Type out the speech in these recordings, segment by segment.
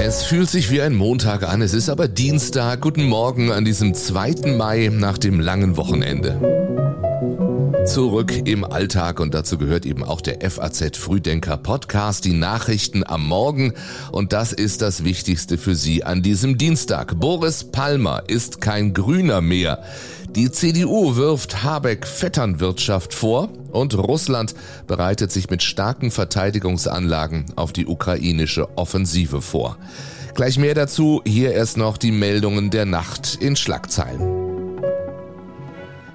Es fühlt sich wie ein Montag an, es ist aber Dienstag. Guten Morgen an diesem 2. Mai nach dem langen Wochenende. Zurück im Alltag und dazu gehört eben auch der FAZ Frühdenker Podcast, die Nachrichten am Morgen und das ist das Wichtigste für Sie an diesem Dienstag. Boris Palmer ist kein Grüner mehr. Die CDU wirft Habeck Vetternwirtschaft vor und Russland bereitet sich mit starken Verteidigungsanlagen auf die ukrainische Offensive vor. Gleich mehr dazu, hier erst noch die Meldungen der Nacht in Schlagzeilen.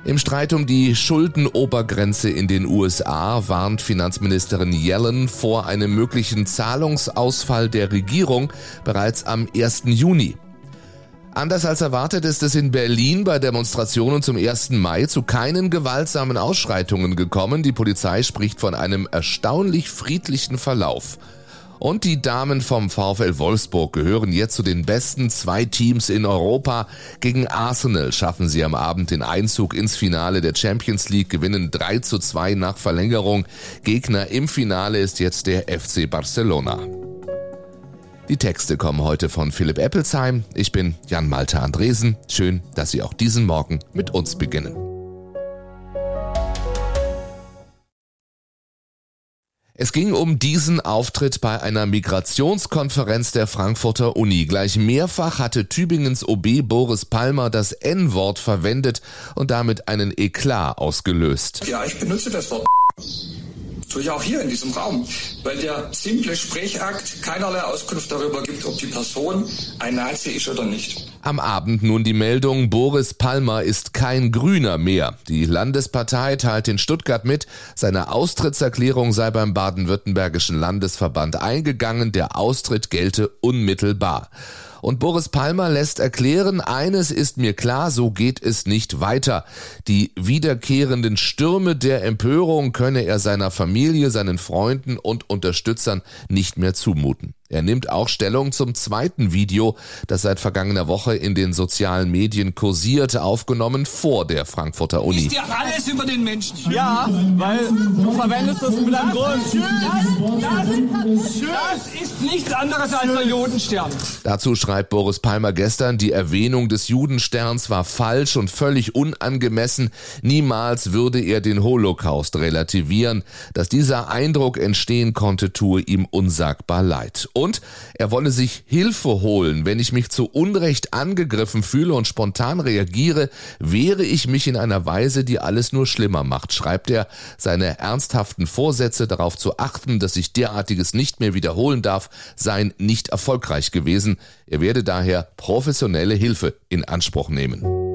Im Streit um die Schuldenobergrenze in den USA warnt Finanzministerin Yellen vor einem möglichen Zahlungsausfall der Regierung bereits am 1. Juni. Anders als erwartet ist es in Berlin bei Demonstrationen zum 1. Mai zu keinen gewaltsamen Ausschreitungen gekommen. Die Polizei spricht von einem erstaunlich friedlichen Verlauf. Und die Damen vom VfL Wolfsburg gehören jetzt zu den besten zwei Teams in Europa. Gegen Arsenal schaffen sie am Abend den Einzug ins Finale der Champions League, gewinnen 3 zu 2 nach Verlängerung. Gegner im Finale ist jetzt der FC Barcelona. Die Texte kommen heute von Philipp Eppelsheim. Ich bin Jan Malte Andresen. Schön, dass Sie auch diesen Morgen mit uns beginnen. Es ging um diesen Auftritt bei einer Migrationskonferenz der Frankfurter Uni. Gleich mehrfach hatte Tübingens OB Boris Palmer das N-Wort verwendet und damit einen Eklat ausgelöst. Ja, ich benutze das Wort tue ich auch hier in diesem Raum, weil der simple Sprechakt keinerlei Auskunft darüber gibt, ob die Person ein Nazi ist oder nicht. Am Abend nun die Meldung, Boris Palmer ist kein Grüner mehr. Die Landespartei teilt in Stuttgart mit, seine Austrittserklärung sei beim baden-württembergischen Landesverband eingegangen, der Austritt gelte unmittelbar. Und Boris Palmer lässt erklären, eines ist mir klar, so geht es nicht weiter. Die wiederkehrenden Stürme der Empörung könne er seiner Familie, seinen Freunden und Unterstützern nicht mehr zumuten. Er nimmt auch Stellung zum zweiten Video, das seit vergangener Woche in den sozialen Medien kursiert, aufgenommen vor der Frankfurter Uni. Ist dir alles über den Menschen? Ja, weil du verwendest das mit einem Grund. Das, das, das ist nichts anderes als der Judenstern. Dazu schreibt Boris Palmer gestern, die Erwähnung des Judensterns war falsch und völlig unangemessen. Niemals würde er den Holocaust relativieren. Dass dieser Eindruck entstehen konnte, tue ihm unsagbar leid und er wolle sich Hilfe holen. Wenn ich mich zu Unrecht angegriffen fühle und spontan reagiere, wehre ich mich in einer Weise, die alles nur schlimmer macht, schreibt er. Seine ernsthaften Vorsätze darauf zu achten, dass sich derartiges nicht mehr wiederholen darf, seien nicht erfolgreich gewesen. Er werde daher professionelle Hilfe in Anspruch nehmen.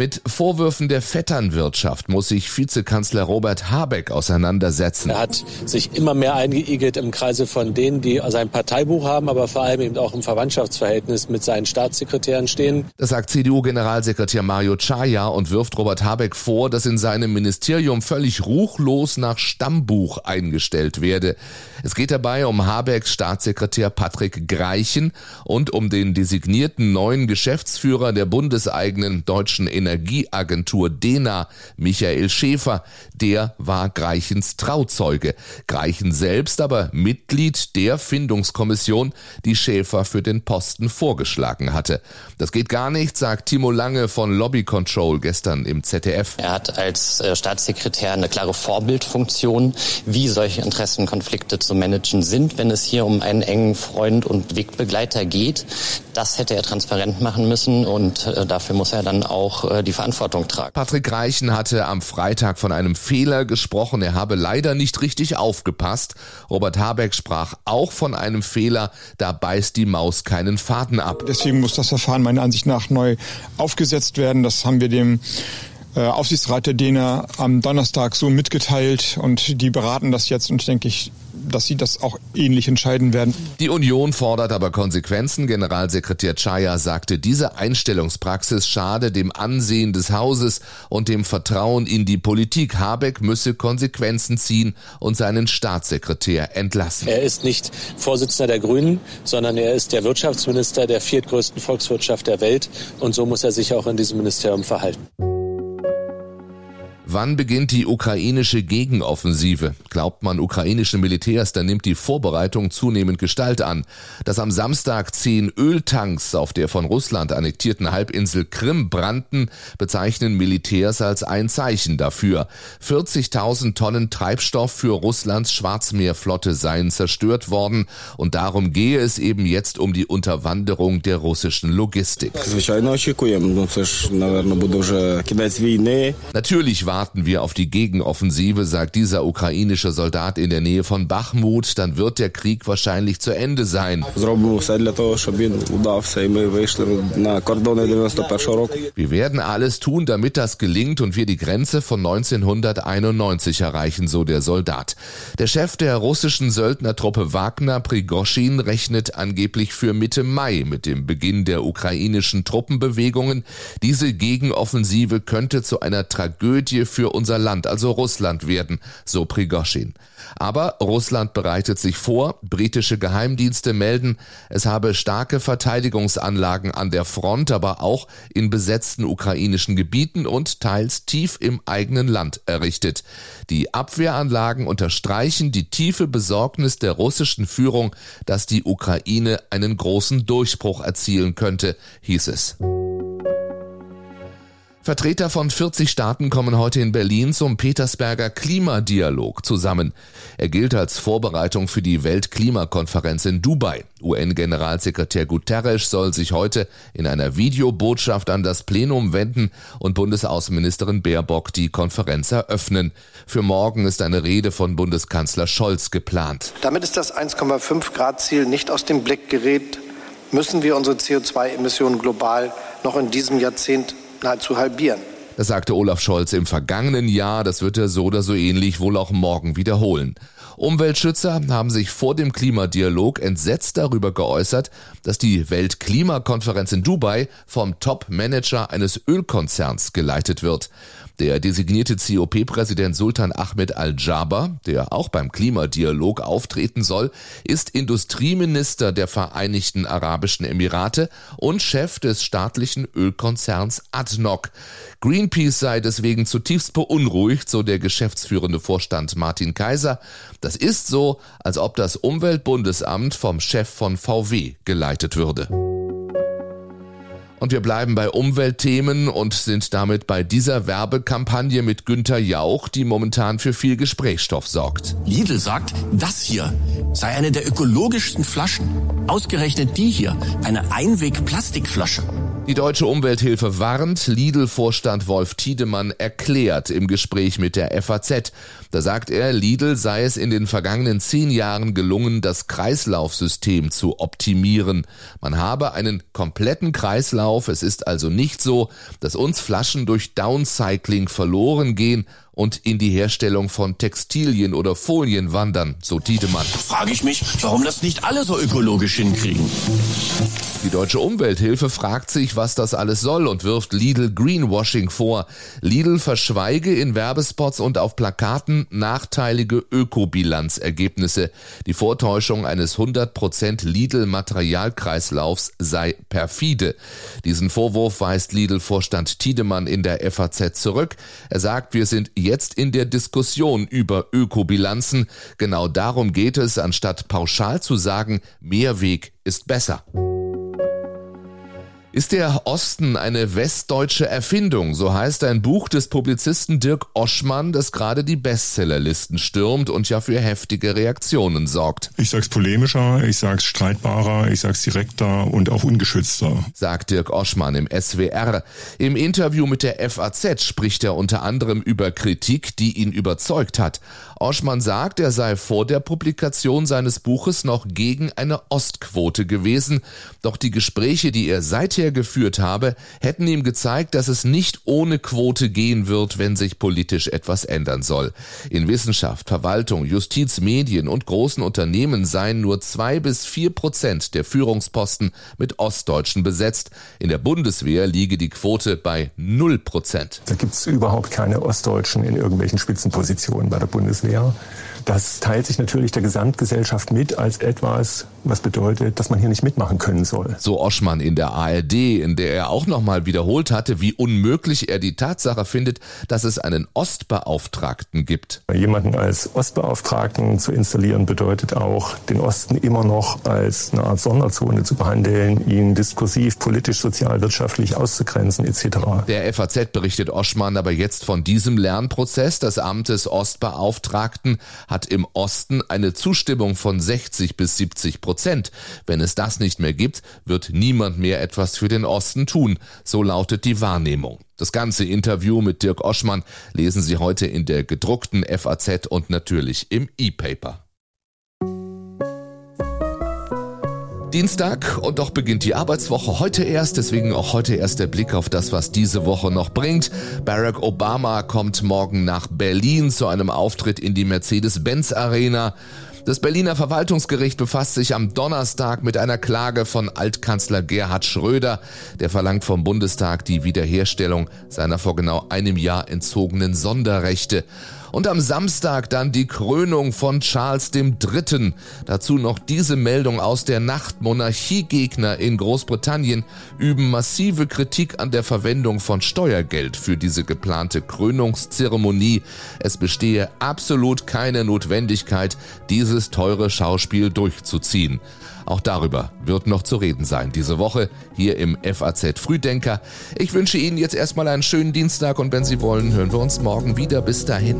Mit Vorwürfen der Vetternwirtschaft muss sich Vizekanzler Robert Habeck auseinandersetzen. Er hat sich immer mehr eingeigelt im Kreise von denen, die sein Parteibuch haben, aber vor allem eben auch im Verwandtschaftsverhältnis mit seinen Staatssekretären stehen. Das sagt CDU-Generalsekretär Mario Chaya und wirft Robert Habeck vor, dass in seinem Ministerium völlig ruchlos nach Stammbuch eingestellt werde. Es geht dabei um Habecks Staatssekretär Patrick Greichen und um den designierten neuen Geschäftsführer der bundeseigenen deutschen Energie Energieagentur DENA, Michael Schäfer, der war Greichens Trauzeuge. Greichen selbst aber Mitglied der Findungskommission, die Schäfer für den Posten vorgeschlagen hatte. Das geht gar nicht, sagt Timo Lange von Lobby Control gestern im ZDF. Er hat als äh, Staatssekretär eine klare Vorbildfunktion, wie solche Interessenkonflikte zu managen sind, wenn es hier um einen engen Freund und Wegbegleiter geht. Das hätte er transparent machen müssen und äh, dafür muss er dann auch äh, die Verantwortung tragen. Patrick Reichen hatte am Freitag von einem Fehler gesprochen. Er habe leider nicht richtig aufgepasst. Robert Habeck sprach auch von einem Fehler. Da beißt die Maus keinen Faden ab. Deswegen muss das Verfahren meiner Ansicht nach neu aufgesetzt werden. Das haben wir dem äh, Aufsichtsrat der DENA am Donnerstag so mitgeteilt und die beraten das jetzt und denke ich, dass sie das auch ähnlich entscheiden werden. Die Union fordert aber Konsequenzen. Generalsekretär Chaya sagte, diese Einstellungspraxis schade dem Ansehen des Hauses und dem Vertrauen in die Politik. Habeck müsse Konsequenzen ziehen und seinen Staatssekretär entlassen. Er ist nicht Vorsitzender der Grünen, sondern er ist der Wirtschaftsminister der viertgrößten Volkswirtschaft der Welt und so muss er sich auch in diesem Ministerium verhalten. Wann beginnt die ukrainische Gegenoffensive? Glaubt man ukrainischen Militärs, dann nimmt die Vorbereitung zunehmend Gestalt an. Dass am Samstag zehn Öltanks auf der von Russland annektierten Halbinsel Krim brannten, bezeichnen Militärs als ein Zeichen dafür. 40.000 Tonnen Treibstoff für Russlands Schwarzmeerflotte seien zerstört worden und darum gehe es eben jetzt um die Unterwanderung der russischen Logistik. Natürlich war warten wir auf die Gegenoffensive, sagt dieser ukrainische Soldat in der Nähe von Bachmut, dann wird der Krieg wahrscheinlich zu Ende sein. Wir werden alles tun, damit das gelingt und wir die Grenze von 1991 erreichen, so der Soldat. Der Chef der russischen Söldnertruppe Wagner, Prigoschin, rechnet angeblich für Mitte Mai mit dem Beginn der ukrainischen Truppenbewegungen. Diese Gegenoffensive könnte zu einer Tragödie für unser Land, also Russland werden, so Prigoschin. Aber Russland bereitet sich vor, britische Geheimdienste melden, es habe starke Verteidigungsanlagen an der Front, aber auch in besetzten ukrainischen Gebieten und teils tief im eigenen Land errichtet. Die Abwehranlagen unterstreichen die tiefe Besorgnis der russischen Führung, dass die Ukraine einen großen Durchbruch erzielen könnte, hieß es. Vertreter von 40 Staaten kommen heute in Berlin zum Petersberger Klimadialog zusammen. Er gilt als Vorbereitung für die Weltklimakonferenz in Dubai. UN-Generalsekretär Guterres soll sich heute in einer Videobotschaft an das Plenum wenden und Bundesaußenministerin Baerbock die Konferenz eröffnen. Für morgen ist eine Rede von Bundeskanzler Scholz geplant. Damit ist das 1,5 Grad Ziel nicht aus dem Blick gerät, müssen wir unsere CO2-Emissionen global noch in diesem Jahrzehnt nahezu halbieren. Das sagte Olaf Scholz im vergangenen Jahr, das wird er so oder so ähnlich wohl auch morgen wiederholen. Umweltschützer haben sich vor dem Klimadialog entsetzt darüber geäußert, dass die Weltklimakonferenz in Dubai vom Top-Manager eines Ölkonzerns geleitet wird. Der designierte COP-Präsident Sultan Ahmed Al-Jaber, der auch beim Klimadialog auftreten soll, ist Industrieminister der Vereinigten Arabischen Emirate und Chef des staatlichen Ölkonzerns ADNOC. Greenpeace sei deswegen zutiefst beunruhigt, so der geschäftsführende Vorstand Martin Kaiser. Das ist so, als ob das Umweltbundesamt vom Chef von VW geleitet würde. Und wir bleiben bei Umweltthemen und sind damit bei dieser Werbekampagne mit Günter Jauch, die momentan für viel Gesprächsstoff sorgt. Lidl sagt, das hier sei eine der ökologischsten Flaschen. Ausgerechnet die hier, eine Einweg-Plastikflasche. Die Deutsche Umwelthilfe warnt, Lidl-Vorstand Wolf Tiedemann erklärt im Gespräch mit der FAZ. Da sagt er, Lidl sei es in den vergangenen zehn Jahren gelungen, das Kreislaufsystem zu optimieren. Man habe einen kompletten Kreislauf auf. Es ist also nicht so, dass uns Flaschen durch Downcycling verloren gehen und in die Herstellung von Textilien oder Folien wandern, so Tiedemann. Frage ich mich, warum das nicht alle so ökologisch hinkriegen. Die Deutsche Umwelthilfe fragt sich, was das alles soll und wirft Lidl Greenwashing vor. Lidl verschweige in Werbespots und auf Plakaten nachteilige Ökobilanzergebnisse. Die Vortäuschung eines 100% Lidl Materialkreislaufs sei perfide. Diesen Vorwurf weist Lidl-Vorstand Tiedemann in der FAZ zurück. Er sagt, wir sind jetzt in der Diskussion über Ökobilanzen. Genau darum geht es, anstatt pauschal zu sagen, mehr Weg ist besser. Ist der Osten eine westdeutsche Erfindung? So heißt ein Buch des Publizisten Dirk Oschmann, das gerade die Bestsellerlisten stürmt und ja für heftige Reaktionen sorgt. Ich sag's polemischer, ich sag's streitbarer, ich sag's direkter und auch ungeschützter. Sagt Dirk Oschmann im SWR. Im Interview mit der FAZ spricht er unter anderem über Kritik, die ihn überzeugt hat. Oschmann sagt, er sei vor der Publikation seines Buches noch gegen eine Ostquote gewesen, doch die Gespräche, die er seither geführt habe, hätten ihm gezeigt, dass es nicht ohne Quote gehen wird, wenn sich politisch etwas ändern soll. In Wissenschaft, Verwaltung, Justiz, Medien und großen Unternehmen seien nur zwei bis vier Prozent der Führungsposten mit Ostdeutschen besetzt. In der Bundeswehr liege die Quote bei null Prozent. Da gibt's überhaupt keine Ostdeutschen in irgendwelchen Spitzenpositionen bei der Bundeswehr. Unpopulär. Das teilt sich natürlich der Gesamtgesellschaft mit als etwas, was bedeutet, dass man hier nicht mitmachen können soll. So Oschmann in der ARD, in der er auch nochmal wiederholt hatte, wie unmöglich er die Tatsache findet, dass es einen Ostbeauftragten gibt. Jemanden als Ostbeauftragten zu installieren bedeutet auch, den Osten immer noch als eine Art Sonderzone zu behandeln, ihn diskursiv, politisch, sozial, wirtschaftlich auszugrenzen etc. Der FAZ berichtet Oschmann aber jetzt von diesem Lernprozess des Amtes Ostbeauftragten hat im Osten eine Zustimmung von 60 bis 70 Prozent. Wenn es das nicht mehr gibt, wird niemand mehr etwas für den Osten tun. So lautet die Wahrnehmung. Das ganze Interview mit Dirk Oschmann lesen Sie heute in der gedruckten FAZ und natürlich im E-Paper. Dienstag und doch beginnt die Arbeitswoche heute erst, deswegen auch heute erst der Blick auf das, was diese Woche noch bringt. Barack Obama kommt morgen nach Berlin zu einem Auftritt in die Mercedes-Benz Arena. Das Berliner Verwaltungsgericht befasst sich am Donnerstag mit einer Klage von Altkanzler Gerhard Schröder. Der verlangt vom Bundestag die Wiederherstellung seiner vor genau einem Jahr entzogenen Sonderrechte. Und am Samstag dann die Krönung von Charles III. Dazu noch diese Meldung aus der Nacht. Monarchiegegner in Großbritannien üben massive Kritik an der Verwendung von Steuergeld für diese geplante Krönungszeremonie. Es bestehe absolut keine Notwendigkeit, dieses teure Schauspiel durchzuziehen. Auch darüber wird noch zu reden sein diese Woche hier im FAZ Frühdenker. Ich wünsche Ihnen jetzt erstmal einen schönen Dienstag und wenn Sie wollen, hören wir uns morgen wieder. Bis dahin.